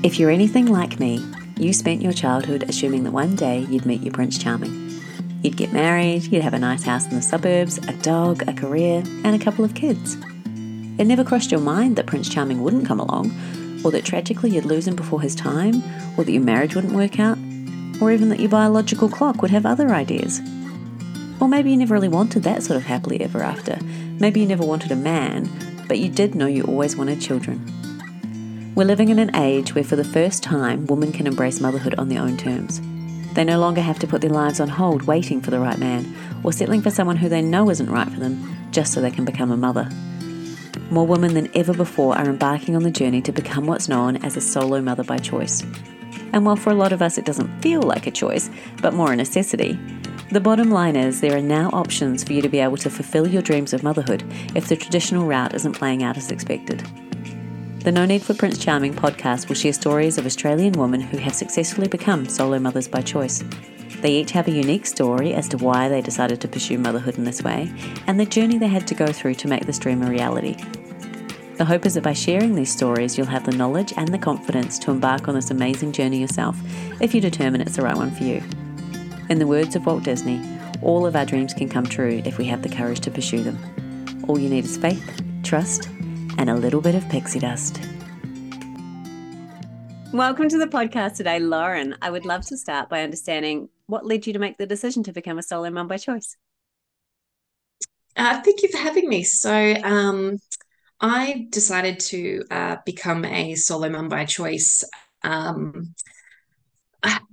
If you're anything like me, you spent your childhood assuming that one day you'd meet your Prince Charming. You'd get married, you'd have a nice house in the suburbs, a dog, a career, and a couple of kids. It never crossed your mind that Prince Charming wouldn't come along, or that tragically you'd lose him before his time, or that your marriage wouldn't work out, or even that your biological clock would have other ideas. Or maybe you never really wanted that sort of happily ever after. Maybe you never wanted a man, but you did know you always wanted children. We're living in an age where, for the first time, women can embrace motherhood on their own terms. They no longer have to put their lives on hold waiting for the right man, or settling for someone who they know isn't right for them just so they can become a mother. More women than ever before are embarking on the journey to become what's known as a solo mother by choice. And while for a lot of us it doesn't feel like a choice, but more a necessity, the bottom line is there are now options for you to be able to fulfill your dreams of motherhood if the traditional route isn't playing out as expected. The No Need for Prince Charming podcast will share stories of Australian women who have successfully become solo mothers by choice. They each have a unique story as to why they decided to pursue motherhood in this way and the journey they had to go through to make this dream a reality. The hope is that by sharing these stories, you'll have the knowledge and the confidence to embark on this amazing journey yourself if you determine it's the right one for you. In the words of Walt Disney, all of our dreams can come true if we have the courage to pursue them. All you need is faith, trust, and a little bit of pixie dust. Welcome to the podcast today, Lauren. I would love to start by understanding what led you to make the decision to become a solo mum by choice. Uh, thank you for having me. So, um, I decided to uh, become a solo mum by choice um,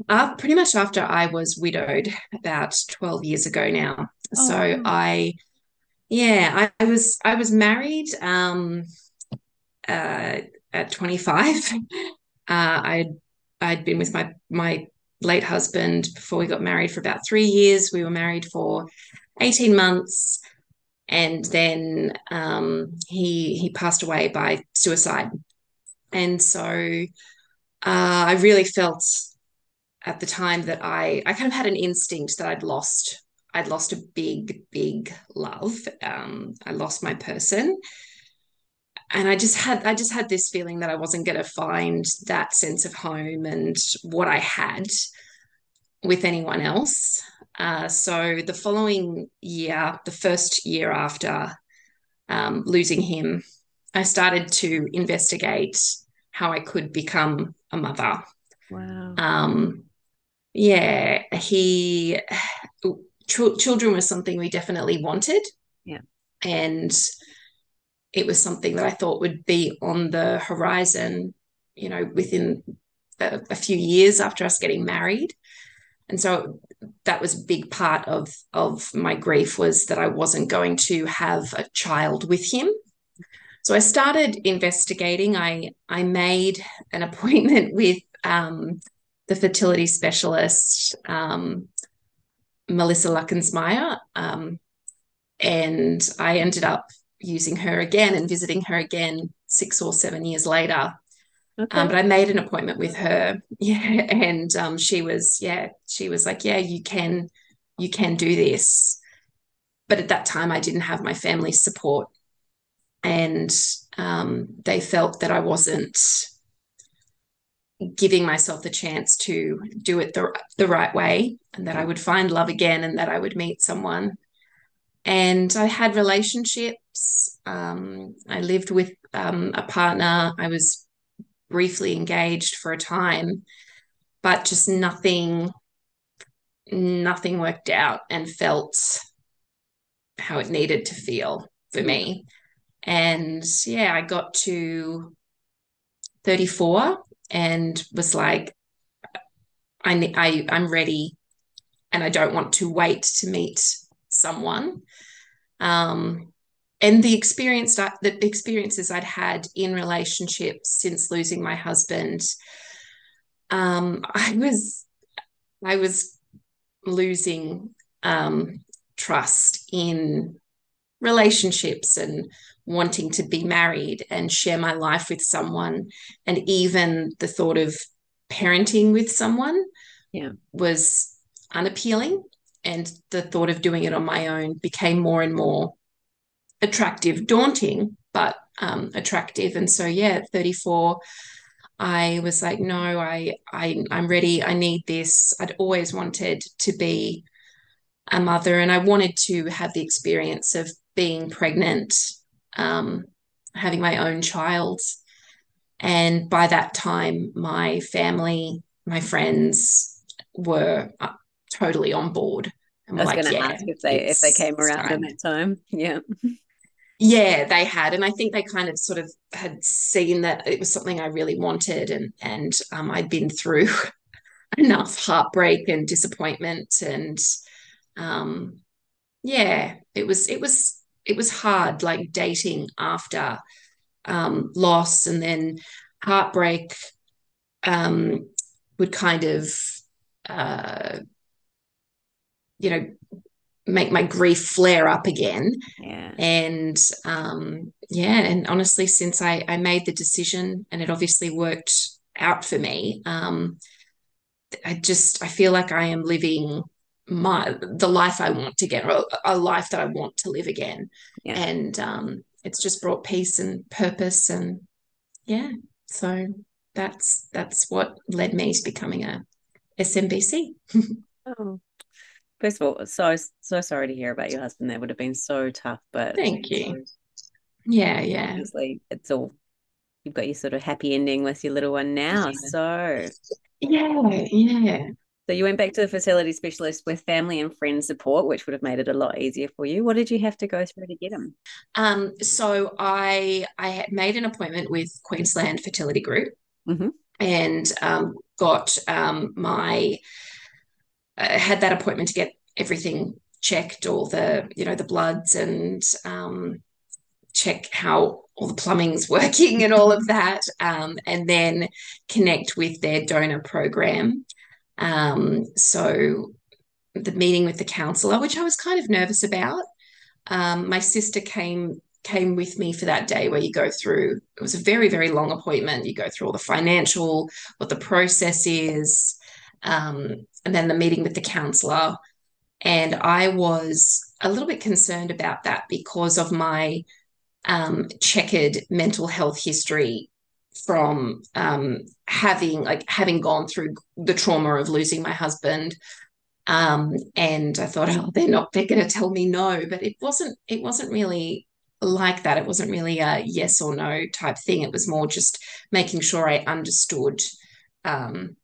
uh, pretty much after I was widowed about 12 years ago now. Oh, so. I, yeah, I, I, was I was married um, uh, at 25. Uh, I'd I'd been with my my late husband before we got married for about three years. We were married for 18 months, and then um, he he passed away by suicide. And so uh, I really felt at the time that I I kind of had an instinct that I'd lost I'd lost a big big love. Um, I lost my person, and I just had I just had this feeling that I wasn't going to find that sense of home and what I had with anyone else. Uh, so the following year, the first year after um, losing him, I started to investigate how I could become a mother. Wow. Um, yeah, he ch- children was something we definitely wanted. Yeah. And it was something that I thought would be on the horizon, you know, within a, a few years after us getting married. And so that was a big part of of my grief was that I wasn't going to have a child with him. So I started investigating. I I made an appointment with um, the fertility specialist, um, Melissa Luckensmeyer. Um, and I ended up using her again and visiting her again six or seven years later. Okay. Um, but I made an appointment with her. Yeah. And um, she was, yeah, she was like, yeah, you can, you can do this. But at that time, I didn't have my family's support. And um, they felt that I wasn't giving myself the chance to do it the, the right way and that I would find love again and that I would meet someone. And I had relationships. Um, I lived with um, a partner. I was briefly engaged for a time, but just nothing, nothing worked out and felt how it needed to feel for me. And yeah, I got to 34 and was like, I, I I'm ready, and I don't want to wait to meet someone. Um, and the experience that the experiences I'd had in relationships since losing my husband, um, I was I was losing um, trust in relationships and wanting to be married and share my life with someone and even the thought of parenting with someone yeah. was unappealing and the thought of doing it on my own became more and more attractive daunting but um, attractive and so yeah 34 I was like, no, I, I, I'm ready. I need this. I'd always wanted to be a mother, and I wanted to have the experience of being pregnant, um, having my own child. And by that time, my family, my friends were uh, totally on board. And I was like, going to yeah, ask if they if they came around in that time. Yeah. Yeah, they had, and I think they kind of sort of had seen that it was something I really wanted, and and um, I'd been through enough heartbreak and disappointment, and um, yeah, it was it was it was hard, like dating after um, loss, and then heartbreak um, would kind of uh, you know make my grief flare up again. Yeah. And um, yeah, and honestly, since I, I made the decision and it obviously worked out for me, um, I just I feel like I am living my the life I want to get, or a life that I want to live again. Yeah. And um, it's just brought peace and purpose and yeah. So that's that's what led me to becoming a SMBC. oh, First of all, so so sorry to hear about your husband. That would have been so tough. But thank you. Yeah, yeah. Obviously, it's all you've got your sort of happy ending with your little one now. Yeah. So yeah, yeah. So you went back to the fertility specialist with family and friend support, which would have made it a lot easier for you. What did you have to go through to get them? Um, so I I had made an appointment with Queensland Fertility Group mm-hmm. and um, got um, my uh, had that appointment to get everything checked, all the you know the bloods and um, check how all the plumbing's working and all of that, um, and then connect with their donor program. Um, so the meeting with the counselor, which I was kind of nervous about. Um, my sister came came with me for that day where you go through it was a very very long appointment you go through all the financial what the process is um, and then the meeting with the counselor. And I was a little bit concerned about that because of my um, checkered mental health history from um, having like having gone through the trauma of losing my husband um, and I thought, oh, they're not, they're going to tell me no, but it wasn't, it wasn't really like that. It wasn't really a yes or no type thing. It was more just making sure I understood um,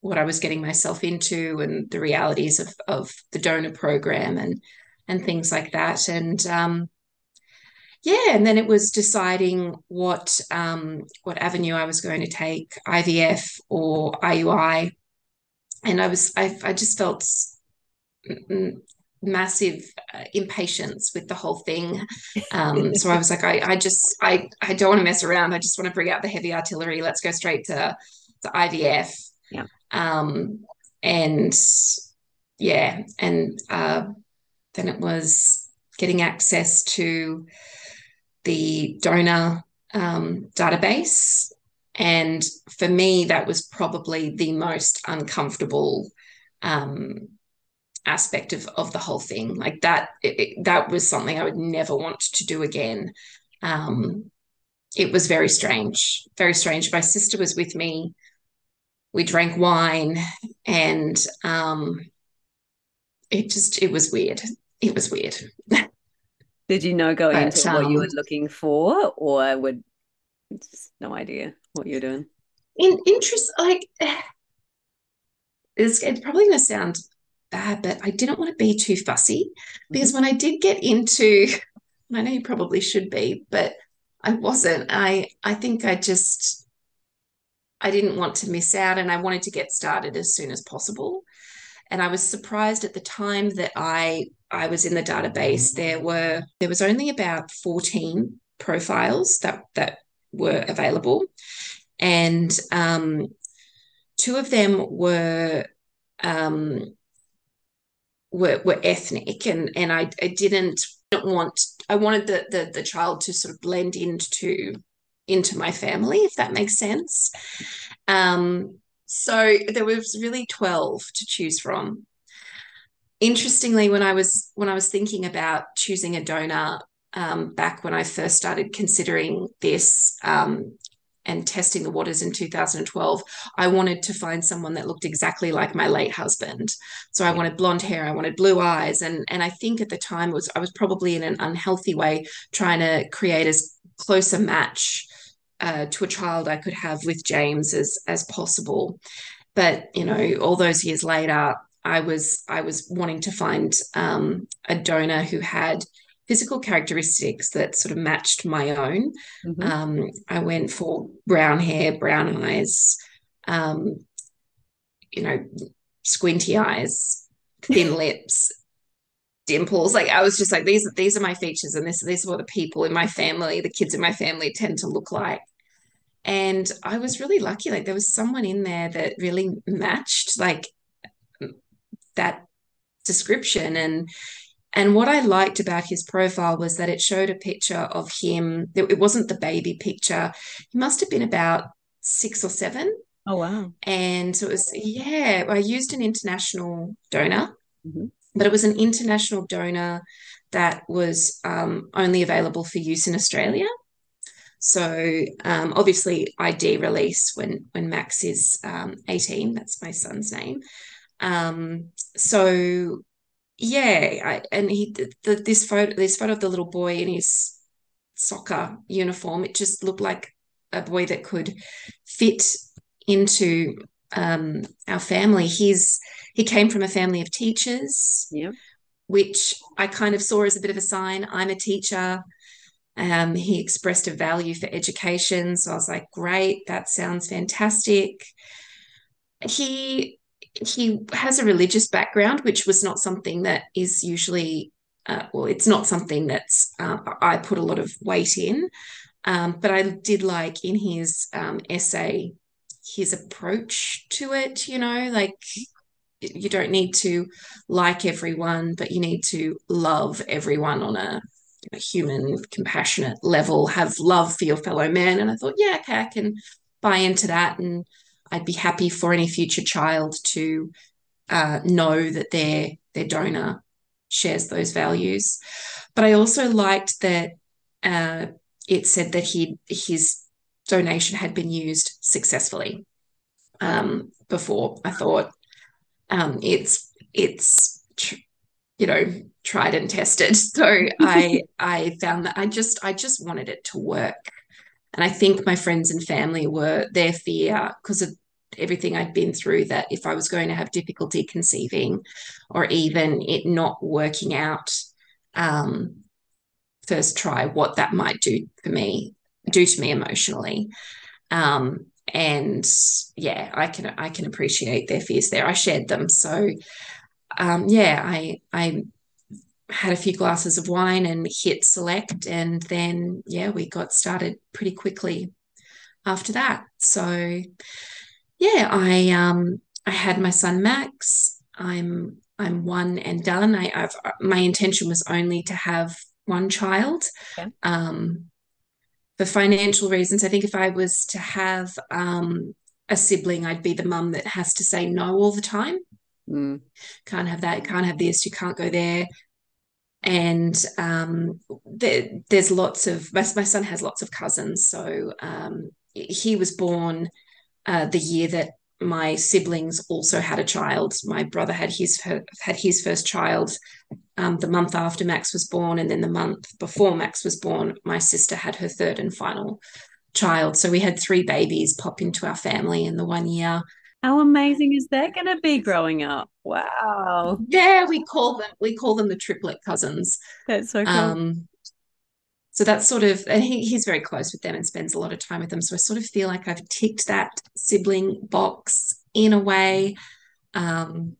what I was getting myself into and the realities of of the donor program and and things like that. And um, yeah, and then it was deciding what um, what avenue I was going to take, IVF or IUI. And I was I I just felt massive uh, impatience with the whole thing. Um, so I was like, I, I just, I, I don't want to mess around. I just want to bring out the heavy artillery. Let's go straight to, to IVF. Yeah. Um, and yeah, and uh, then it was getting access to the donor um, database. And for me, that was probably the most uncomfortable um, aspect of, of the whole thing. Like that, it, it, that was something I would never want to do again. Um, it was very strange, very strange. My sister was with me we drank wine and um, it just it was weird it was weird did you know going into um, what you were looking for or would just no idea what you're doing in interest like it's, it's probably going to sound bad but i didn't want to be too fussy because mm-hmm. when i did get into i know you probably should be but i wasn't i i think i just I didn't want to miss out and I wanted to get started as soon as possible. And I was surprised at the time that I I was in the database. There were there was only about 14 profiles that that were available. And um, two of them were um, were, were ethnic and and I, I didn't want I wanted the, the the child to sort of blend into into my family, if that makes sense. Um, so there was really 12 to choose from. Interestingly, when I was when I was thinking about choosing a donor um, back when I first started considering this, um, and testing the waters in 2012, I wanted to find someone that looked exactly like my late husband. So I wanted blonde hair, I wanted blue eyes, and and I think at the time was I was probably in an unhealthy way trying to create as close a match uh, to a child I could have with James as as possible. But you know, all those years later, I was I was wanting to find um, a donor who had physical characteristics that sort of matched my own. Mm-hmm. Um, I went for brown hair, brown eyes, um, you know, squinty eyes, thin lips, dimples. Like I was just like, these these are my features, and this these are what the people in my family, the kids in my family, tend to look like. And I was really lucky. Like there was someone in there that really matched like that description and and what I liked about his profile was that it showed a picture of him. It wasn't the baby picture. He must have been about six or seven. Oh, wow. And so it was, yeah, I used an international donor, mm-hmm. but it was an international donor that was um, only available for use in Australia. So um, obviously ID release when when Max is um, 18. That's my son's name. Um, so yeah, I, and he the, this photo this photo of the little boy in his soccer uniform. It just looked like a boy that could fit into um, our family. He's he came from a family of teachers. Yeah. Which I kind of saw as a bit of a sign. I'm a teacher. Um, he expressed a value for education. So I was like, great, that sounds fantastic. He he has a religious background, which was not something that is usually, uh, well, it's not something that's uh, I put a lot of weight in. Um, but I did like in his um, essay his approach to it. You know, like you don't need to like everyone, but you need to love everyone on a a human, compassionate level, have love for your fellow man. And I thought, yeah, okay, I can buy into that. And I'd be happy for any future child to uh, know that their their donor shares those values. But I also liked that uh, it said that he his donation had been used successfully um, before. I thought um, it's it's you know tried and tested. So I I found that I just I just wanted it to work. And I think my friends and family were their fear because of everything I'd been through that if I was going to have difficulty conceiving or even it not working out um, first try, what that might do for me, do to me emotionally. Um, and yeah, I can I can appreciate their fears there. I shared them. So um, yeah, I I had a few glasses of wine and hit select, and then yeah, we got started pretty quickly after that. So yeah, I um I had my son Max. I'm I'm one and done. I, have my intention was only to have one child. Okay. Um, for financial reasons, I think if I was to have um, a sibling, I'd be the mum that has to say no all the time. Mm. Can't have that. Can't have this. You can't go there. And um, there, there's lots of my, my, son has lots of cousins, so um, he was born uh, the year that my siblings also had a child. My brother had his had his first child um, the month after Max was born, and then the month before Max was born, my sister had her third and final child. So we had three babies pop into our family in the one year. How amazing is that going to be growing up? Wow. Yeah, we call them we call them the triplet cousins. That's so cool. Um, so that's sort of and he, he's very close with them and spends a lot of time with them. So I sort of feel like I've ticked that sibling box in a way. Um,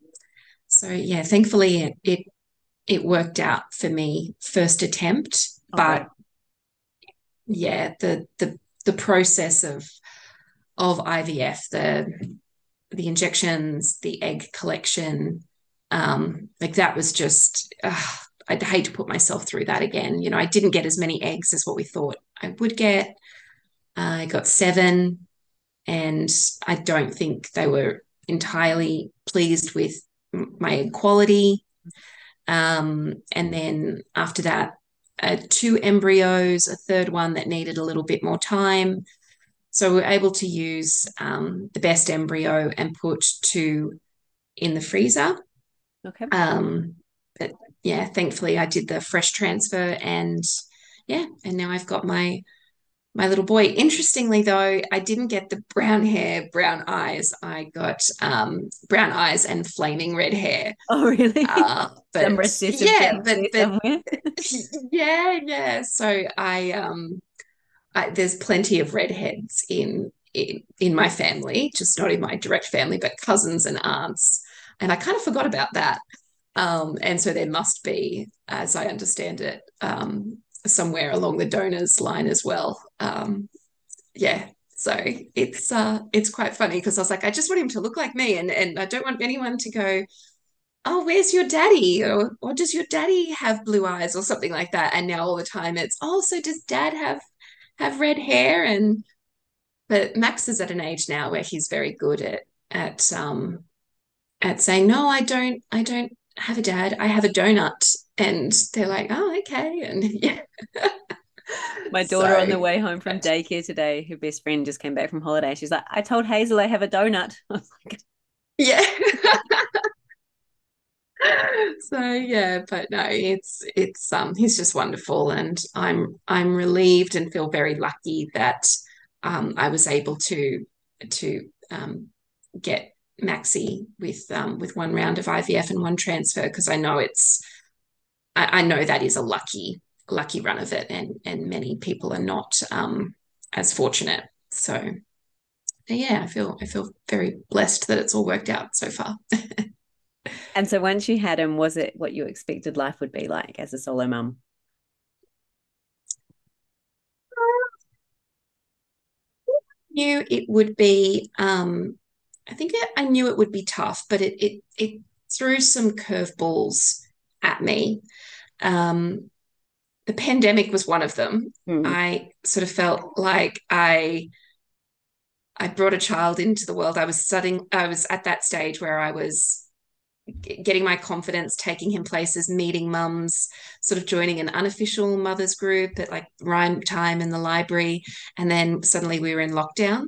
so yeah, thankfully it, it it worked out for me first attempt, but yeah, the the the process of of IVF, the the injections, the egg collection, um, like that was just, uh, I'd hate to put myself through that again. You know, I didn't get as many eggs as what we thought I would get. Uh, I got seven, and I don't think they were entirely pleased with my egg quality. Um, and then after that, uh, two embryos, a third one that needed a little bit more time. So So we're able to use um, the best embryo and put two in the freezer. Okay. Um, but yeah, thankfully I did the fresh transfer and yeah, and now I've got my my little boy. Interestingly, though, I didn't get the brown hair, brown eyes. I got um, brown eyes and flaming red hair. Oh, really? Uh, but yeah, but, but yeah, yeah. So I um, I, there's plenty of redheads in in in my family, just not in my direct family, but cousins and aunts. And I kind of forgot about that. Um, and so there must be, as I understand it, um, somewhere along the donors line as well. Um, yeah. So it's uh it's quite funny because I was like, I just want him to look like me and and I don't want anyone to go, oh, where's your daddy? Or or does your daddy have blue eyes or something like that? And now all the time it's, oh, so does dad have have red hair? And but Max is at an age now where he's very good at at um at saying, no, I don't, I don't have a dad. I have a donut. And they're like, oh, okay. And yeah. My daughter on the way home from daycare today, her best friend just came back from holiday. She's like, I told Hazel I have a donut. I was like, yeah. So yeah, but no, it's it's um he's just wonderful and I'm I'm relieved and feel very lucky that um I was able to to um get Maxi with um with one round of IVF and one transfer because I know it's I, I know that is a lucky lucky run of it and and many people are not um as fortunate. So yeah, I feel I feel very blessed that it's all worked out so far. and so once you had him, was it what you expected life would be like as a solo mum? knew it would be um I think it, I knew it would be tough, but it it it threw some curveballs at me. Um the pandemic was one of them. Mm. I sort of felt like I I brought a child into the world. I was studying, I was at that stage where I was getting my confidence, taking him places, meeting mums, sort of joining an unofficial mothers group at like rhyme time in the library. And then suddenly we were in lockdown.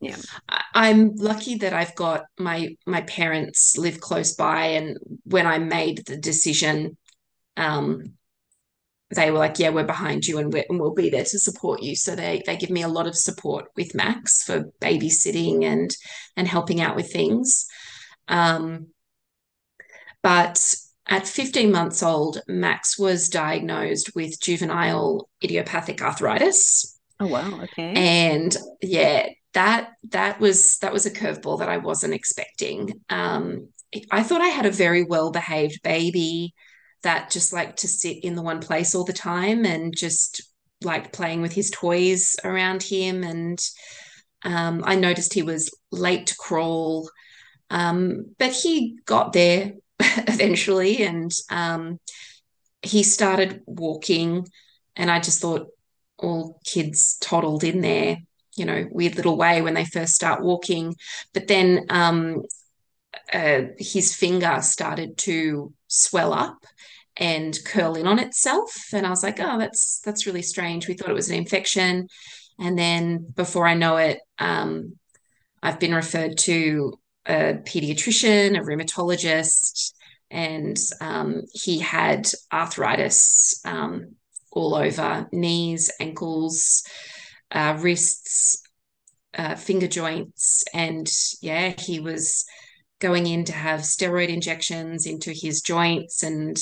Yeah. I- am lucky that I've got my my parents live close by, and when I made the decision, um, they were like, "Yeah, we're behind you, and, we're and we'll be there to support you." So they they give me a lot of support with Max for babysitting and and helping out with things. Um, but at 15 months old, Max was diagnosed with juvenile idiopathic arthritis. Oh wow, okay. And yeah, that that was that was a curveball that I wasn't expecting. Um, I thought I had a very well behaved baby that just liked to sit in the one place all the time and just liked playing with his toys around him. And um, I noticed he was late to crawl, um, but he got there eventually, and um, he started walking. And I just thought all kids toddled in there you know weird little way when they first start walking. But then um, uh, his finger started to swell up and curl in on itself. And i was like oh that's that's really strange. We thought it was an infection. And then before i know it um, i've been referred to a pediatrician a rheumatologist and um, he had arthritis um, all over knees ankles uh, wrists, uh, finger joints, and yeah, he was going in to have steroid injections into his joints, and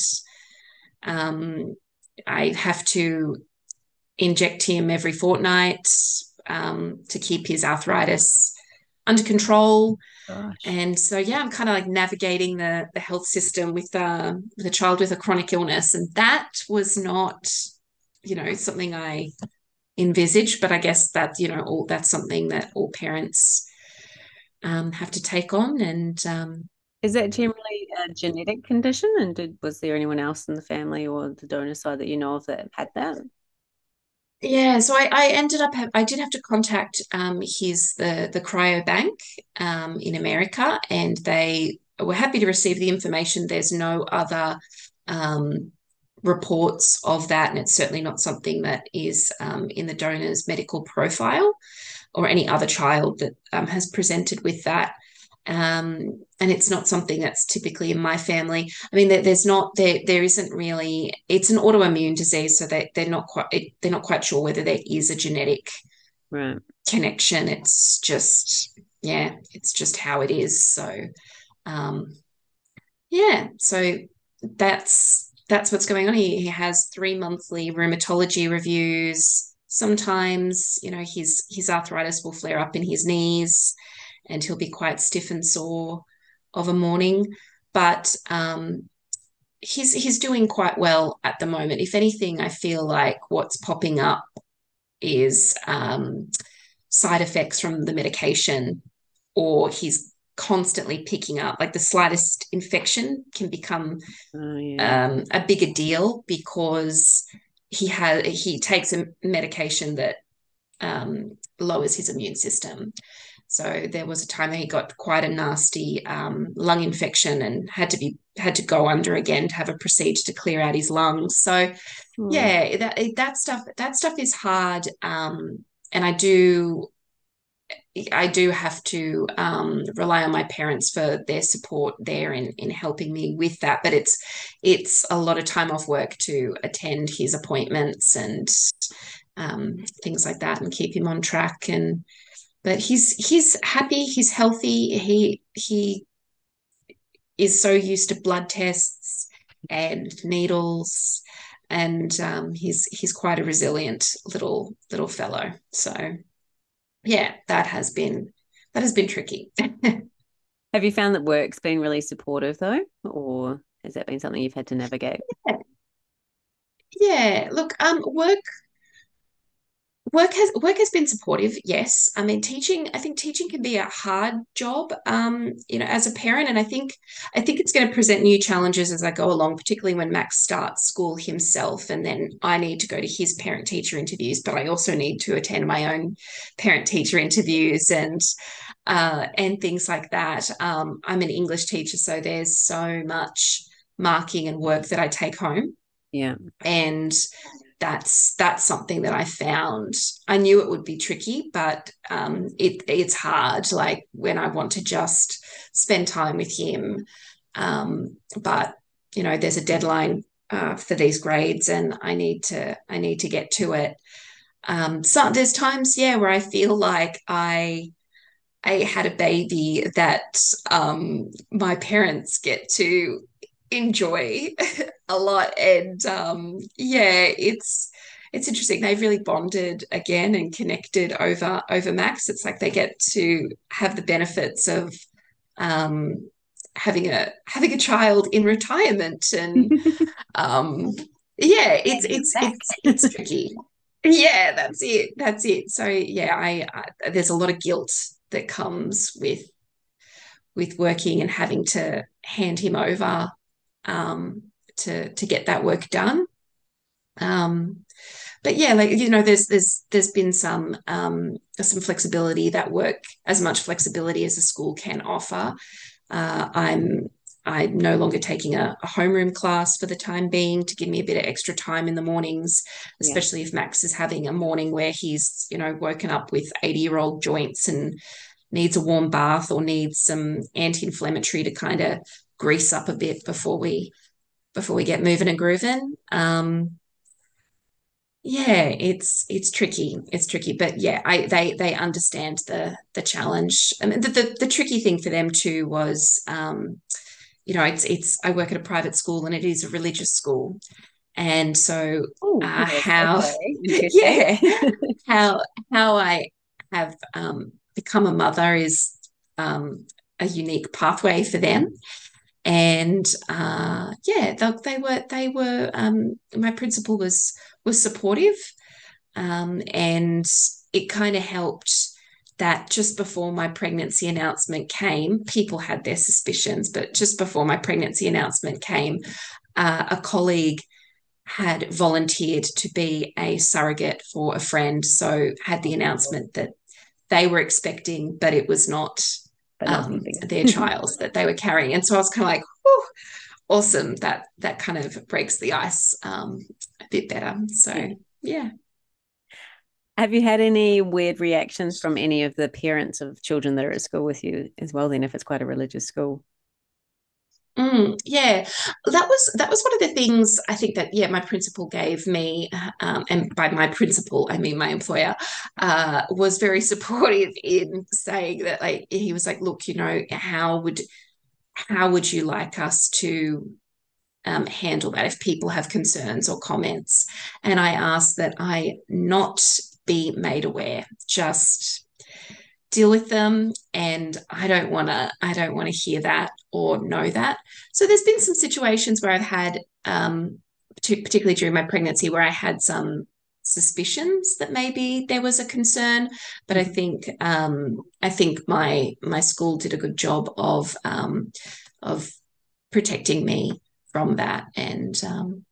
um, I have to inject him every fortnight um, to keep his arthritis under control. Gosh. And so, yeah, I'm kind of like navigating the the health system with uh, with a child with a chronic illness, and that was not, you know, something I envisaged. But I guess that you know, all that's something that all parents um, have to take on. And um, Is that generally a genetic condition? And did was there anyone else in the family or the donor side that you know of that had that? yeah, so I, I ended up I did have to contact um, his the the cryo bank um, in America, and they were happy to receive the information. There's no other um, reports of that, and it's certainly not something that is um, in the donor's medical profile. or any other child that um, has presented with that. Um, and it's not something that's typically in my family. I mean, there, there's not there there isn't really. It's an autoimmune disease, so they they're not quite they're not quite sure whether there is a genetic right. connection. It's just yeah, it's just how it is. So, um, yeah, so that's that's what's going on. He, he has three monthly rheumatology reviews. Sometimes, you know, his his arthritis will flare up in his knees and he'll be quite stiff and sore of a morning. But um, he's he's doing quite well at the moment. If anything, I feel like what's popping up is um, side effects from the medication, or he's constantly picking up like the slightest infection can become oh, yeah. um, a bigger deal because he has he takes a medication that um, lowers his immune system so there was a time that he got quite a nasty um, lung infection and had to be had to go under again to have a procedure to clear out his lungs. So mm. yeah, that that stuff that stuff is hard, um, and I do I do have to um, rely on my parents for their support there in in helping me with that. But it's it's a lot of time off work to attend his appointments and um, things like that, and keep him on track and but he's he's happy he's healthy he he is so used to blood tests and needles and um, he's he's quite a resilient little little fellow so yeah that has been that has been tricky. Have you found that work's been really supportive though? Or has that been something you've had to navigate? Yeah, yeah. look um work work has work has been supportive yes. I mean teaching i think teaching can be a hard job um you know as a parent and i think i think it's going to present new challenges as i go along particularly when max starts school himself and then i need to go to his parent teacher interviews but i also need to attend my own parent teacher interviews and uh and things like that. Um i'm an english teacher so there's so much marking and work that i take home. Yeah. And that's that's something that I found. I knew it would be tricky, but um, it it's hard. Like when I want to just spend time with him, um, but you know, there's a deadline uh, for these grades, and I need to I need to get to it. Um, so there's times, yeah, where I feel like I I had a baby that um, my parents get to enjoy a lot. And um, yeah it's it's interesting. They've really bonded again and connected over over max. It's like they get to have the benefits of um, having a having a child in retirement and um, yeah it's it's it's, it's tricky. Yeah that's it. That's it. So yeah I, I there's a lot of guilt that comes with with working and having to hand him over um, to to get that work done. Um, but yeah, like you know, there's there's there's been some um, some flexibility that work as much flexibility as a school can offer. Uh, I'm I'm no longer taking a, a, homeroom class for the time being to give me a bit of extra time in the mornings, especially yeah. if Max is having a morning where he's, you know, woken up with 80 year old joints and needs a warm bath or needs some anti inflammatory to kind of grease up a bit before we before we get moving and grooving. Um, yeah, it's it's tricky. It's tricky, but yeah, I they they understand the the challenge. I mean, the the, the tricky thing for them too was, um, you know, it's it's I work at a private school and it is a religious school, and so Ooh, uh, how okay. yeah how how I have um, become a mother is um, a unique pathway for them and uh, yeah, they, they, were they were um, my principal was was supportive, um, and it kind of helped that just before my pregnancy announcement came, people had their suspicions, but just before my pregnancy announcement came, uh, a colleague had volunteered to be a surrogate for a friend, so had the announcement that they were expecting, but it was not um, their child that they were carrying. And so I was kind of like, awesome. That that kind of breaks the ice um, a bit better. So yeah. Have you had any weird reactions from any of the parents of children that are at school with you as well? Then, if it's quite a religious school. Mm, yeah, that was that was one of the things I think that yeah my principal gave me, um, and by my principal I mean my employer, uh, was very supportive in saying that like he was like, look, you know, how would how would you like us to um, handle that if people have concerns or comments? And I asked that I not be made aware, just deal with them and i don't want to i don't want to hear that or know that. So there's been some situations where i've had um, particularly during my pregnancy where i had some suspicions that maybe there was a concern but i think um, i think my my school did a good job of um, of protecting me from that. And um,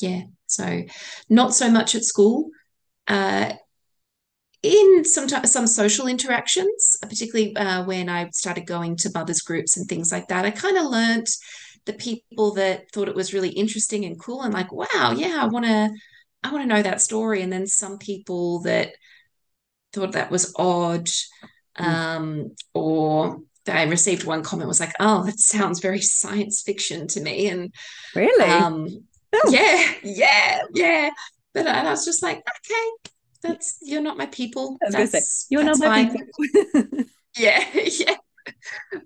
yeah so not so much at school. Uh, in some some social interactions, particularly uh, when I started going to mothers groups and things like that, I kind of learned the people that thought it was really interesting and cool and like, wow, yeah, I want to, I want to know that story. And then some people that thought that was odd, hmm. um, or I received one comment was like, oh, that sounds very science fiction to me. And really, um, oh. yeah, yeah, yeah. But and I was just like, okay, that's you're not my people. That's, say, you're not my fine. people. yeah, yeah.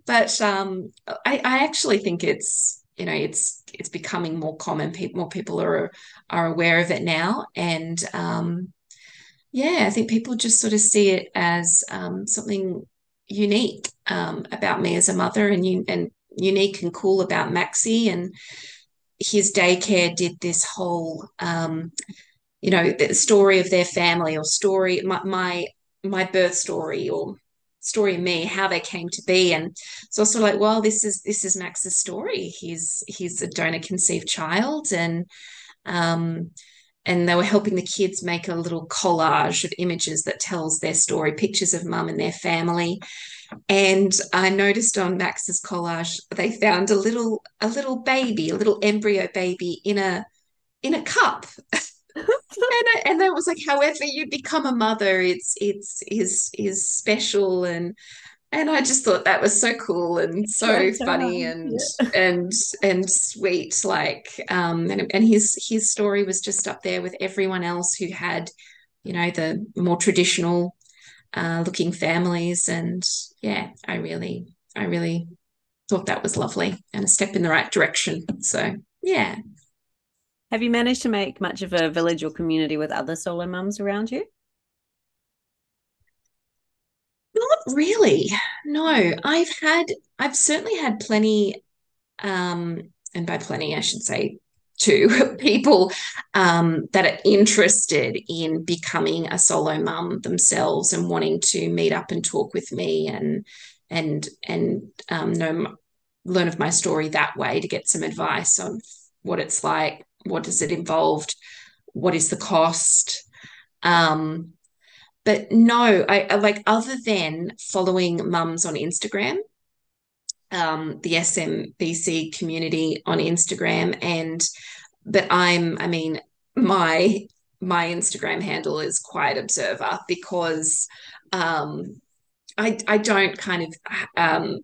But um, I, I actually think it's you know it's it's becoming more common. People more people are are aware of it now, and um, yeah, I think people just sort of see it as um, something unique um, about me as a mother, and you and unique and cool about Maxi and his daycare did this whole um, you know the story of their family or story my my, my birth story or story of me how they came to be. And so sort of like well this is this is max's story. He's he's a donor conceived child and um and they were helping the kids make a little collage of images that tells their story pictures of mum and their family. And i noticed on max's collage they found a little a little baby a little embryo baby in a in a cup and that was like however you become a mother it's it's is is special. And and I just thought that was so cool and so funny and yeah. and and sweet like um and, and his his story was just up there with everyone else who had you know the more traditional uh, looking families. And yeah I really I really thought that was lovely and a step in the right direction. So yeah have you managed to make much of a village or community with other solo mums around you? Not really. No, I've had, I've certainly had plenty, um, and by plenty, I should say two people um, that are interested in becoming a solo mum themselves and wanting to meet up and talk with me and and and um, know learn of my story that way to get some advice on what it's like what does it involve? What is the cost? Um, but no I, I, like other than following mums on instagram um, the smbc community on instagram and but i'm i mean my my instagram handle is quiet observer because um, I, I don't kind of um,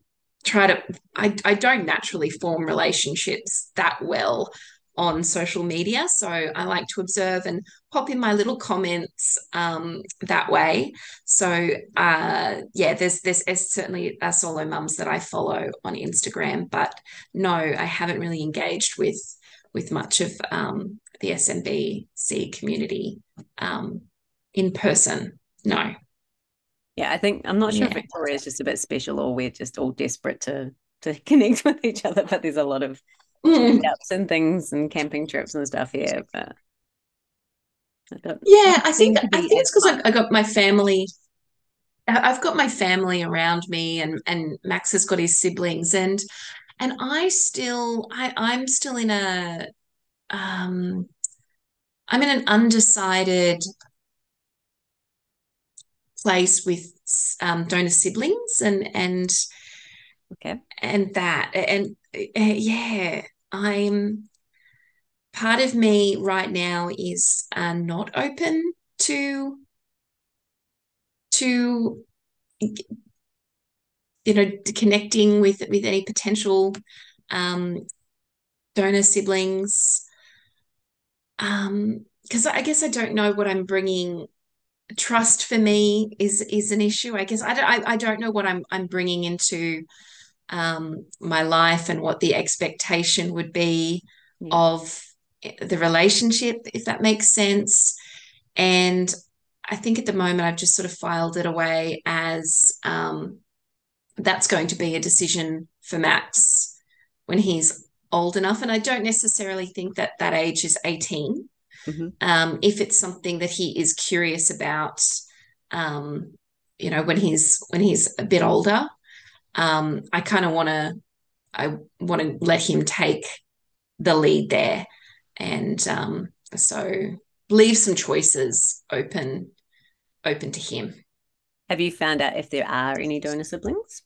try to I, I don't naturally form relationships that well on social media. So I like to observe and pop in my little comments um, that way. So uh, yeah, there's, there's there's certainly a solo mums that I follow on Instagram, but no, I haven't really engaged with with much of um, the SMBC community um, in person. No. Yeah, I think I'm not sure yeah. if Victoria is just a bit special or we're just all desperate to to connect with each other, but there's a lot of mm. and things and camping trips and stuff here. But I yeah, I think I think it's because I, I got my family. I've got my family around me, and and Max has got his siblings, and and I still I I'm still in a um I'm in an undecided place with um, donor siblings and and okay and that and uh, yeah, I'm part of me right now is uh, not open to to you know connecting with with any potential um, donor siblings. Um because I guess I don't know what I'm bringing. Trust for me is is an issue I guess. I don't I, I don't know what I'm I'm bringing into um my life and what the expectation would be yeah. of the relationship if that makes sense and I think at the moment I've just sort of filed it away as um, that's going to be a decision for Max when he's old enough. And I don't necessarily think that that age is 18. Mm-hmm. Um, if it's something that he is curious about, um, you know, when he's when he's a bit older, um, I kind of want to I want to let him take the lead there, and um, so leave some choices open open to him. Have you found out if there are any donor siblings?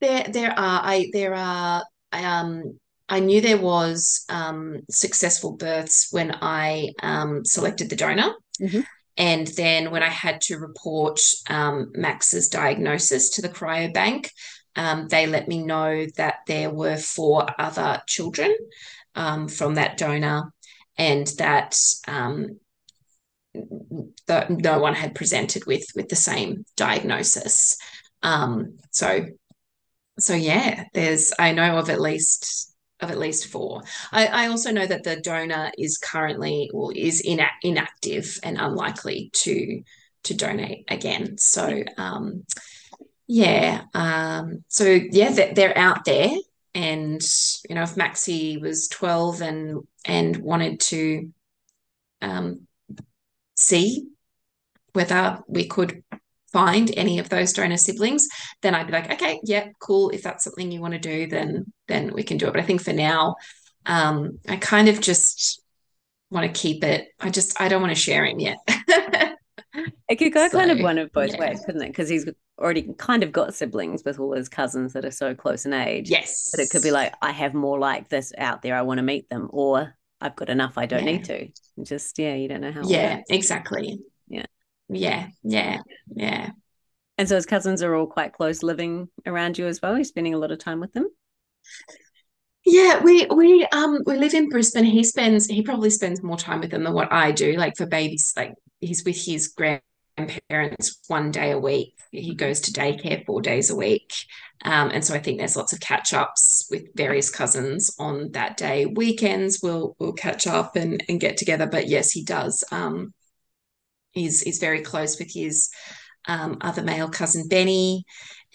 There, there are. I there are. Um, I knew there was um, successful births when I um, selected the donor, mm-hmm. And then when I had to report um, Max's diagnosis to the cryobank, um, they let me know that there were four other children um, from that donor, and that um, no one had presented with with the same diagnosis. Um, so so yeah, there's I know of at least of at least four. I, I also know that the donor is currently or is ina- inactive and unlikely to to donate again. So um, yeah, um, so yeah, they're, they're out there, and you know, if Maxie was twelve and and wanted to um, see whether we could find any of those donor siblings, then I'd be like, okay, yeah, cool. If that's something you want to do, then then we can do it. But I think for now, um, I kind of just want to keep it. I just I don't want to share him yet. it could go so, kind of one of both yeah. ways, couldn't it? Because he's already kind of got siblings with all his cousins that are so close in age. Yes. But it could be like, I have more like this out there. I want to meet them. Or I've got enough. I don't yeah. need to. Just yeah, you don't know how. Yeah, exactly. Yeah. Yeah. Yeah. And so his cousins are all quite close, living around you as well. You're spending a lot of time with them. Yeah, we we um we live in Brisbane. He spends he probably spends more time with them than what I do. Like for babies, like he's with his grandparents one day a week. He goes to daycare four days a week. Um, and so I think there's lots of catch ups with various cousins on that day. Weekends we'll we'll catch up and, and get together. But yes, he does. Um, he's he's very close with his um, other male cousin Benny,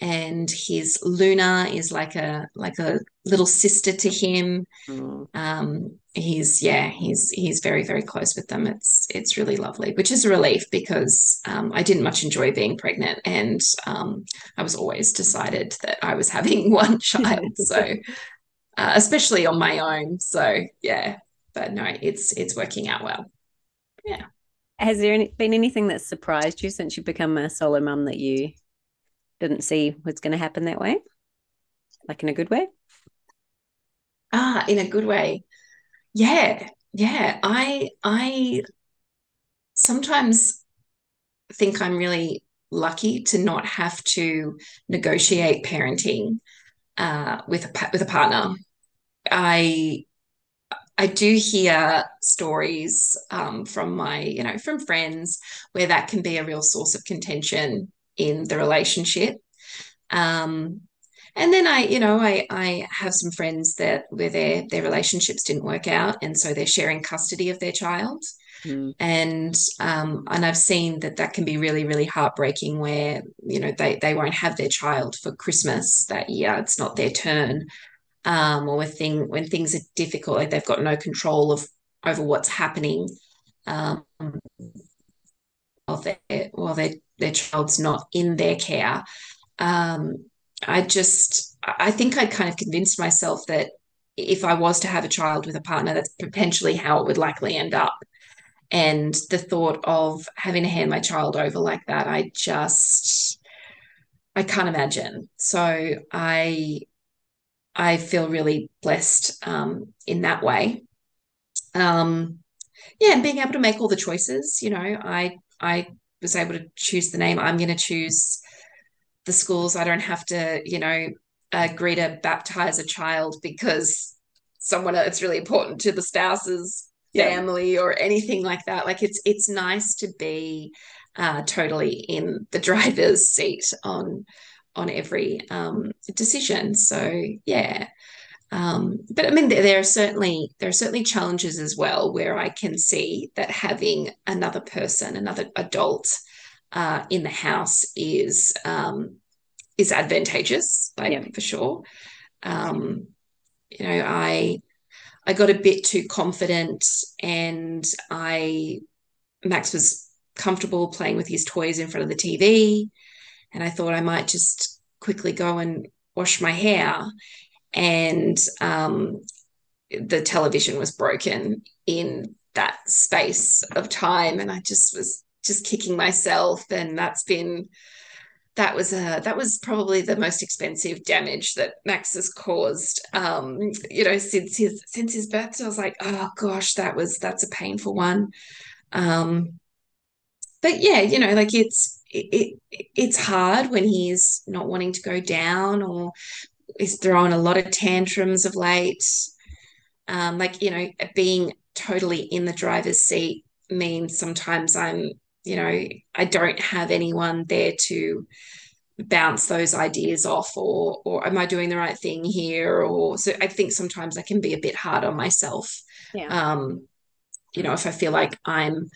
and his Luna is like a like a little sister to him. Mm. Um, he's yeah, he's he's very very close with them. It's it's really lovely, which is a relief because um, I didn't much enjoy being pregnant, and um, I was always decided that I was having one child. so uh, especially on my own. So yeah, but no, it's it's working out well. Yeah. Has there any, been anything that surprised you since you've become a solo mum that you didn't see was going to happen that way? Like in a good way? Ah, in a good way. Yeah. Yeah. I I sometimes think I'm really lucky to not have to negotiate parenting uh, with a with a partner. I I do hear stories um, from my, you know, from friends where that can be a real source of contention in the relationship. Um, and then I, you know, I I have some friends that where their their relationships didn't work out, and so they're sharing custody of their child. Mm. And um, and I've seen that that can be really really heartbreaking, where you know they they won't have their child for Christmas that year. It's not their turn, um, or when thing when things are difficult, like they've got no control of over what's happening. Um, while their while their their child's not in their care. Um, I just, I think I'd kind of convinced myself that if I was to have a child with a partner, that's potentially how it would likely end up. And the thought of having to hand my child over like that, I just, I can't imagine. So I, I feel really blessed um, in that way. Um, yeah, and being able to make all the choices. You know, I, I was able to choose the name. I'm going to choose the schools. I don't have to, you know, agree to baptize a child because someone it's really important to the spouse's yeah. family or anything like that. Like it's it's nice to be uh, totally in the driver's seat on on every um, decision. So yeah. Um, but I mean, there, there, are certainly there are certainly challenges as well where I can see that having another person, another adult uh, in the house is um, is advantageous, like yeah. for sure. Um, you know, I I got a bit too confident, and I Max was comfortable playing with his toys in front of the TV, and I thought I might just quickly go and wash my hair, and um, the television was broken in that space of time, and I just was just kicking myself, and that's been that was a that was probably the most expensive damage that Max has caused. Um, you know, since his since his birth. So I was like, oh gosh, that was that's a painful one. Um, but yeah, you know, like it's it, it it's hard when he's not wanting to go down or is throwing a lot of tantrums of late. Um, like you know, being totally in the driver's seat means sometimes I'm you know, I don't have anyone there to bounce those ideas off or or am I doing the right thing here or so I think sometimes I can be a bit hard on myself. Yeah. Um, you know, if I feel like I'm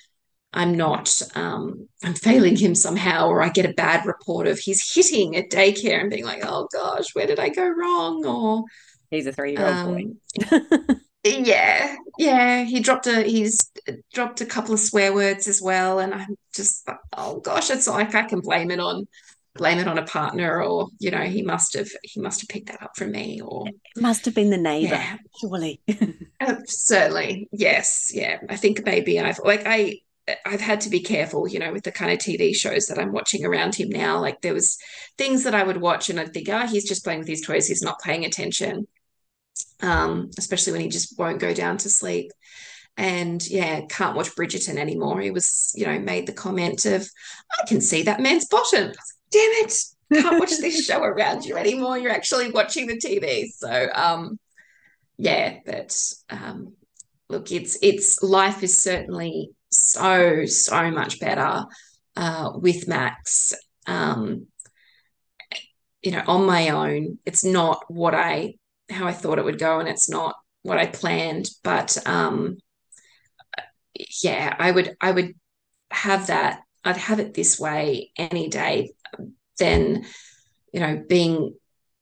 I'm not um, I'm failing him somehow, or I get a bad report of he's hitting at daycare and being like, oh gosh, where did I go wrong? Or he's a three year old um, boy. yeah yeah he dropped a he's dropped a couple of swear words as well and i'm just oh gosh it's like i can blame it on blame it on a partner or you know he must have he must have picked that up from me or it must have been the neighbor yeah. surely uh, certainly yes yeah i think maybe i've like i I've had to be careful, you know, with the kind of TV shows that I'm watching around him now. Like there was things that I would watch and I'd think, oh, he's just playing with his toys. He's not paying attention um, especially when he just won't go down to sleep. And yeah, can't watch Bridgerton anymore. He was, you know, made the comment of, I can see that man's bottom. Damn it. Can't watch this show around you anymore. You're actually watching the TV. So um yeah, but um look, it's it's life is certainly so, so much better uh with Max. Um you know, on my own. It's not what I how I thought it would go, and it's not what I planned. But um, yeah, I would I would have that. I'd have it this way any day than you know being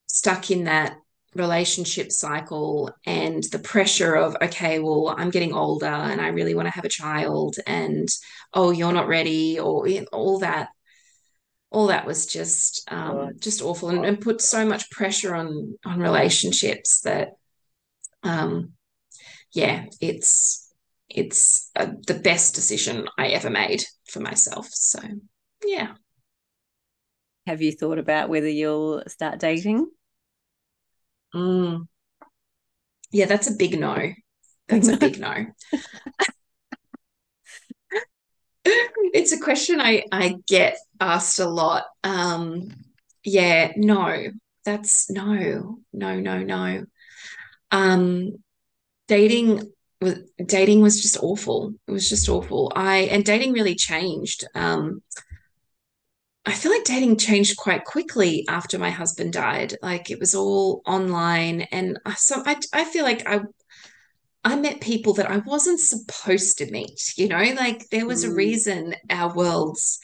stuck in that relationship cycle and the pressure of okay well i'm getting older and i really want to have a child and oh you're not ready or you know, all that all that was just um, just awful and, and, put so much pressure on on relationships that um, yeah it's it's a, the best decision I ever made for myself. So yeah. Have you thought about whether you'll start dating mm. yeah that's a big no that's a big no it's a question I, I get asked a lot. Um, yeah, no, that's no, no, no, no. Um, dating was dating was just awful. It was just awful. I and dating really changed. Um, I feel like dating changed quite quickly after my husband died. Like it was all online, and so I I feel like I I met people that I wasn't supposed to meet, you know, like there was a mm. reason our worlds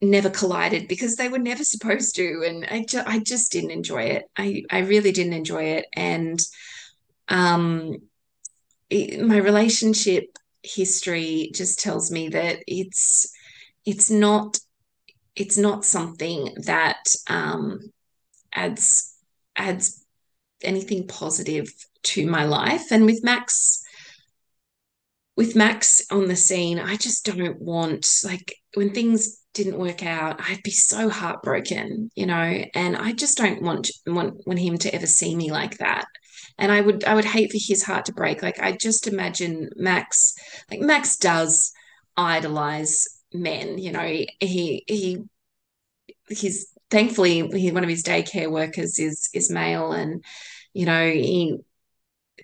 never collided because they were never supposed to. And I, ju- I just didn't enjoy it. I, I really didn't enjoy it. And um, it, my relationship history just tells me that it's, it's not, it's not something that um, adds, adds anything positive to my life. And with Max, with Max on the scene, I just don't want like when things didn't work out, I'd be so heartbroken, you know, and I just don't want want want him to ever see me like that. And I would I would hate for his heart to break. Like I just imagine Max, like Max does idolize men. You know, he he he's thankfully he, one of his daycare workers is is male, and you know he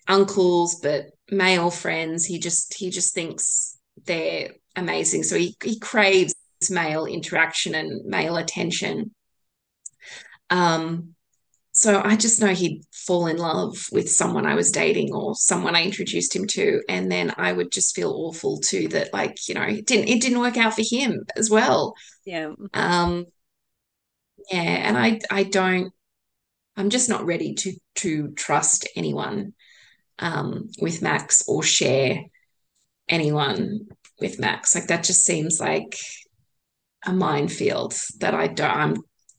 uncles, but male friends. He just he just thinks they're amazing. So he he craves male interaction and male attention. Um, so I just know he'd fall in love with someone I was dating or someone I introduced him to, and then I would just feel awful too that like you know it didn't it didn't work out for him as well. Yeah. Um. Yeah, and I I don't. I'm just not ready to to trust anyone um, with Max or share anyone with Max. Like that just seems like a minefield that I don't. I'm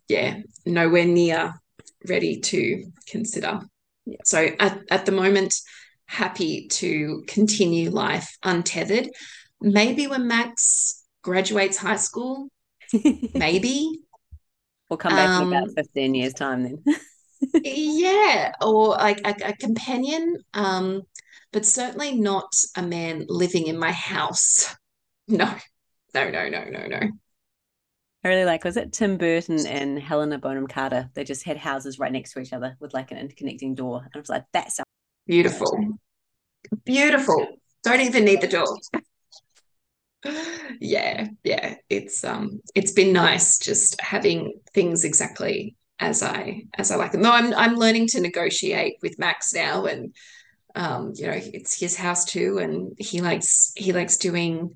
yeah nowhere near ready to consider. Yeah. So at, at the moment, happy to continue life untethered. Maybe when Max graduates high school, maybe. We'll come back um, in about 15 years' time then. yeah, or like a, a companion, um, but certainly not a man living in my house. No, no, no, no, no, no. I really like was it Tim Burton and Helena Bonham Carter? They just had houses right next to each other with like an interconnecting door. And I was like, that's beautiful. Beautiful. Don't even need the door. yeah, yeah. It's um it's been nice just having things exactly as I as I like them. No, I'm I'm learning to negotiate with Max now and um, you know, it's his house too, and he likes he likes doing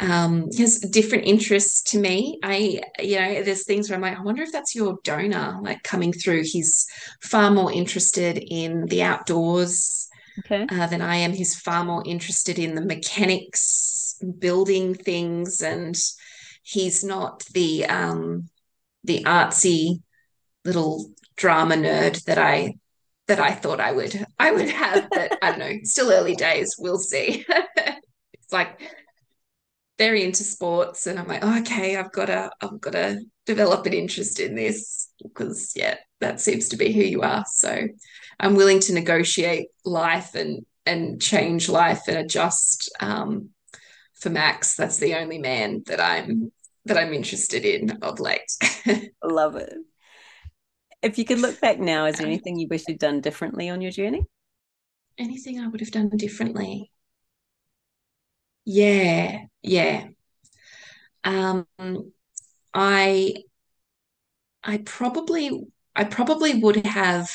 um, he has different interests to me. I, you know, there's things where I'm like, I wonder if that's your donor, like coming through. He's far more interested in the outdoors okay. uh, than I am. He's far more interested in the mechanics, building things, and he's not the um, the artsy little drama nerd that I that I thought I would I would have. But I don't know. Still early days. We'll see. it's like very into sports and I'm like, oh, okay, I've got to, I've got to develop an interest in this because yeah, that seems to be who you are. So I'm willing to negotiate life and and change life and adjust um, for Max. That's the only man that I'm that I'm interested in of late. Love it. If you could look back now, is there anything you wish you'd done differently on your journey? Anything I would have done differently? Yeah, yeah. Um, I I probably I probably would have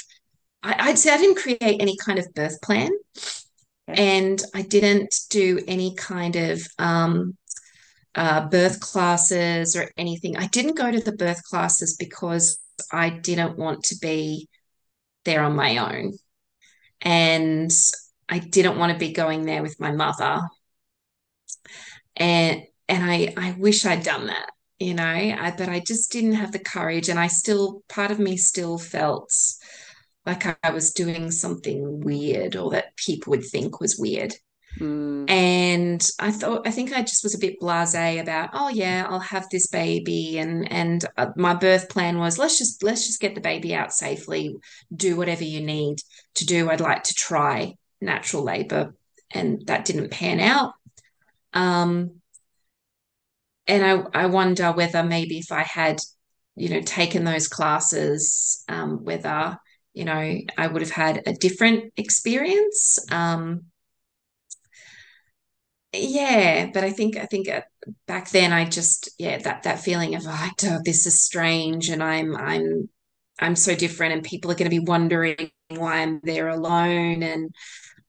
I, would say I didn't create any kind of birth plan and I didn't do any kind of um, uh, birth classes or anything. I didn't go to the birth classes because I didn't want to be there on my own. And I didn't want to be going there with my mother and and I I wish I'd done that, you know, I, but I just didn't have the courage, and I still part of me still felt like I was doing something weird or that people would think was weird. Mm. And I thought, I think I just was a bit blasé about, oh yeah, I'll have this baby, and and uh, my birth plan was let's just let's just get the baby out safely, do whatever you need to do. I'd like to try natural labor, and that didn't pan out. Um, and I, I wonder whether maybe if I had, you know, taken those classes, um, whether, you know, I would have had a different experience. Um, yeah, but I think I think uh, back then I just yeah that that feeling of like oh, this is strange and I'm I'm I'm so different and people are going to be wondering why I'm there alone and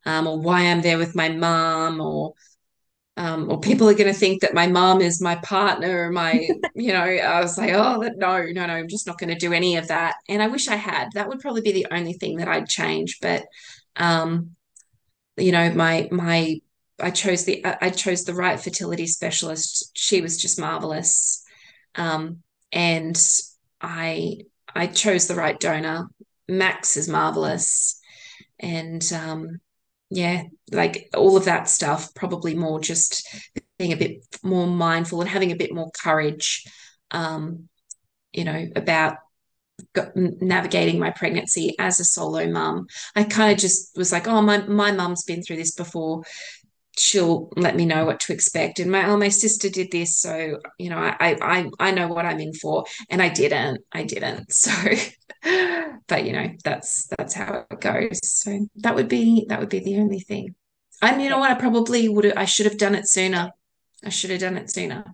um, or why I'm there with my mom or um, or people are going to think that my mom is my partner my you know i was like oh no no no i'm just not going to do any of that. And i wish i had. That would probably be the only thing that i'd change but um you know my my i chose the i chose the right fertility specialist. She was just marvelous. Um and i i chose the right donor. Max is marvelous. And um yeah, like all of that stuff, probably more just being a bit more mindful and having a bit more courage, um, you know, about navigating my pregnancy as a solo mum. I kind of just was like, oh, my my mum's been through this before. She'll let me know what to expect. And my oh, my sister did this, so you know, I I I know what I'm in for, and I didn't, I didn't. So, but you know, that's that's how it goes. So that would be that would be the only thing. And you know what, I probably would I should have done it sooner. I should have done it sooner.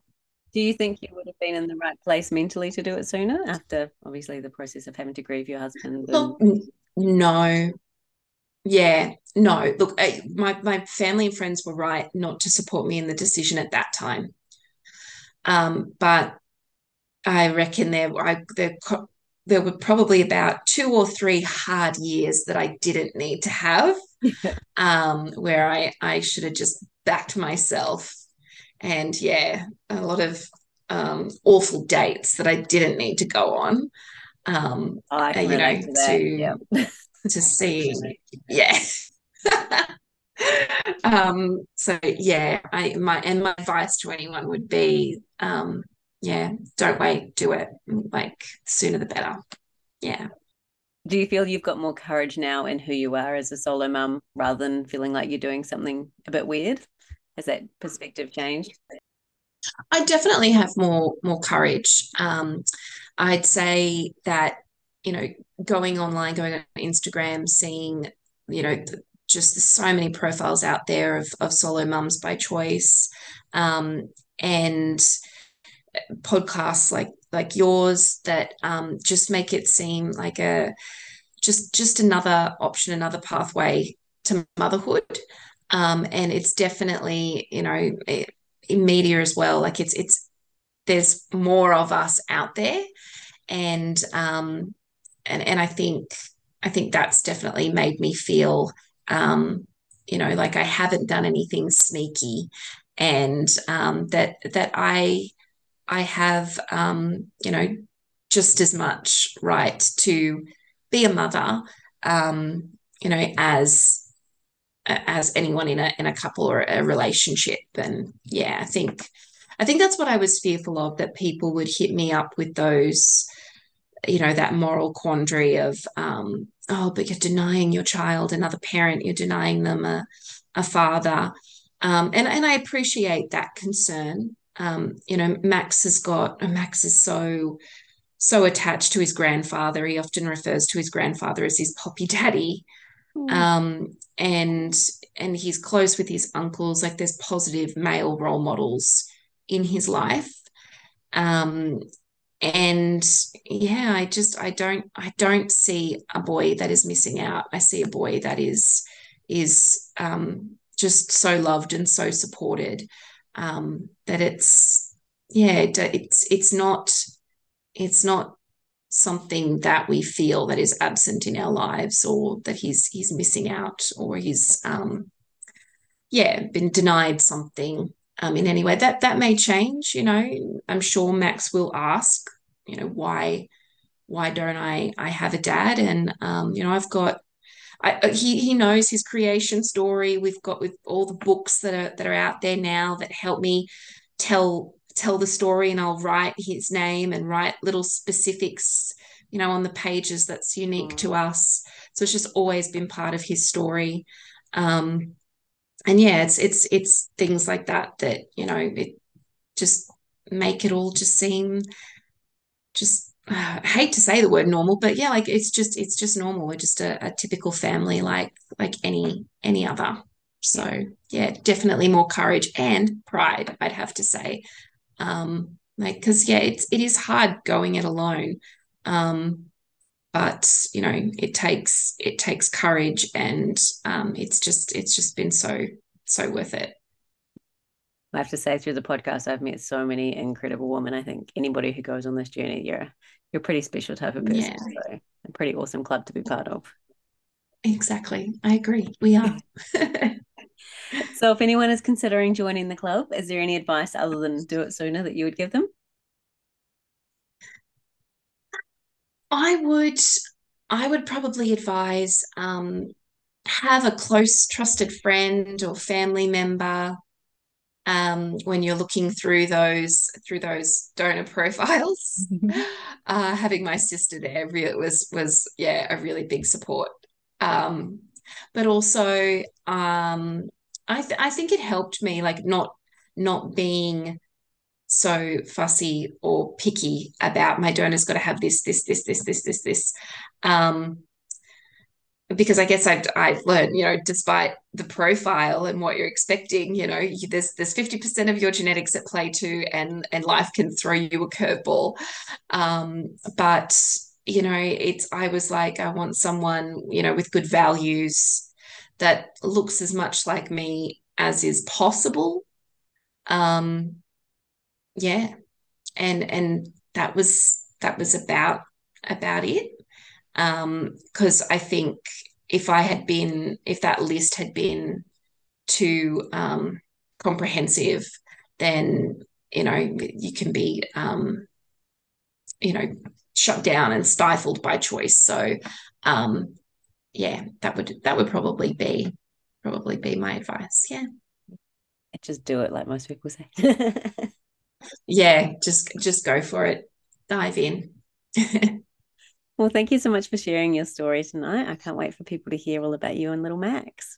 Do you think you would have been in the right place mentally to do it sooner after obviously the process of having to grieve your husband? And... no, yeah, no. Look, I, my my family and friends were right not to support me in the decision at that time. Um, but I reckon there I there there were probably about two or three hard years that I didn't need to have, um, where I I should have just backed myself, and yeah, a lot of um, awful dates that I didn't need to go on. Um, oh, I you know, to yeah. to see. Yeah. um, so yeah, I my and my advice to anyone would be um, yeah, don't wait, do it. Like sooner the better. Yeah. Do you feel you've got more courage now in who you are as a solo mum rather than feeling like you're doing something a bit weird? Has that perspective changed? I definitely have more more courage. Um, I'd say that you know, going online, going on Instagram, seeing, you know, just so many profiles out there of, of solo mums by choice. Um, and podcasts like like yours that um, just make it seem like a just just another option another pathway to motherhood. Um, and it's definitely you know in media as well like it's it's there's more of us out there. And um, and and I think I think that's definitely made me feel um, you know like I haven't done anything sneaky and um, that that I I have um, you know just as much right to be a mother um, you know as as anyone in a in a couple or a relationship. And yeah I think I think that's what I was fearful of that people would hit me up with those you know that moral quandary of um, oh but you're denying your child another parent you're denying them a, a father. Um, and and I appreciate that concern. Um, you know Max has got Max is so so attached to his grandfather. He often refers to his grandfather as his poppy daddy. Mm. um, and and he's close with his uncles. Like there's positive male role models in his life. Um, and yeah i just i don't i don't see a boy that is missing out. I see a boy that is is um, just so loved and so supported um, that it's yeah it's it's not it's not something that we feel that is absent in our lives or that he's he's missing out or he's um yeah been denied something um, in any way. That that may change. You know, I'm sure Max will ask. You know, why why don't I I have a dad? And um, you know, I've got. I, uh, he he knows his creation story. We've got with all the books that are that are out there now that help me tell tell the story, and I'll write his name and write little specifics, you know, on the pages that's unique mm. to us. So it's just always been part of his story. Um, and yeah, it's it's it's things like that that you know it just make it all just seem just uh, I hate to say the word normal, but yeah, like it's just it's just normal. We're just a, a typical family like like any any other. So yeah, definitely more courage and pride, I'd have to say. Um, like because yeah, it's it is hard going it alone. Um, but you know it takes it takes courage and um, it's just it's just been so so worth it. I have to say through the podcast I've met so many incredible women. I think anybody who goes on this journey you're you're a pretty special type of person. Yeah. so a pretty awesome club to be part of. Exactly. I agree. We are. So if anyone is considering joining the club is there any advice other than do it sooner that you would give them I would I would probably advise um, have a close trusted friend or family member um, when you're looking through those through those donor profiles. uh, having my sister there really was was yeah a really big support. Um, but also um, I th- I think it helped me like not not being so fussy or picky about my donor's got to have this this this this this this this um because I guess I've, I've learned, you know, despite the profile and what you're expecting, you know, you, there's there's 50% of your genetics at play too, and and life can throw you a curveball. Um, but you know, it's I was like, I want someone, you know, with good values that looks as much like me as is possible. Um, yeah, and and that was that was about about it because um, I think if I had been, if that list had been too um, comprehensive, then you know you can be, um, you know, shut down and stifled by choice. So, um, yeah, that would that would probably be probably be my advice. Yeah, just do it, like most people say. yeah, just just go for it. Dive in. Well, thank you so much for sharing your story tonight. I can't wait for people to hear all about you and little Max.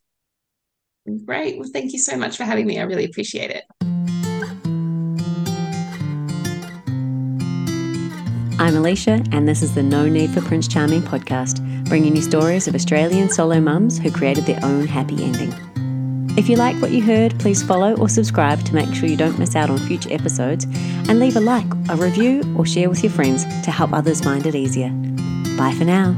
Great. Well, thank you so much for having me. I really appreciate it. I'm Alicia, and this is the No Need for Prince Charming podcast, bringing you stories of Australian solo mums who created their own happy ending. If you like what you heard, please follow or subscribe to make sure you don't miss out on future episodes, and leave a like, a review, or share with your friends to help others find it easier. Bye for now.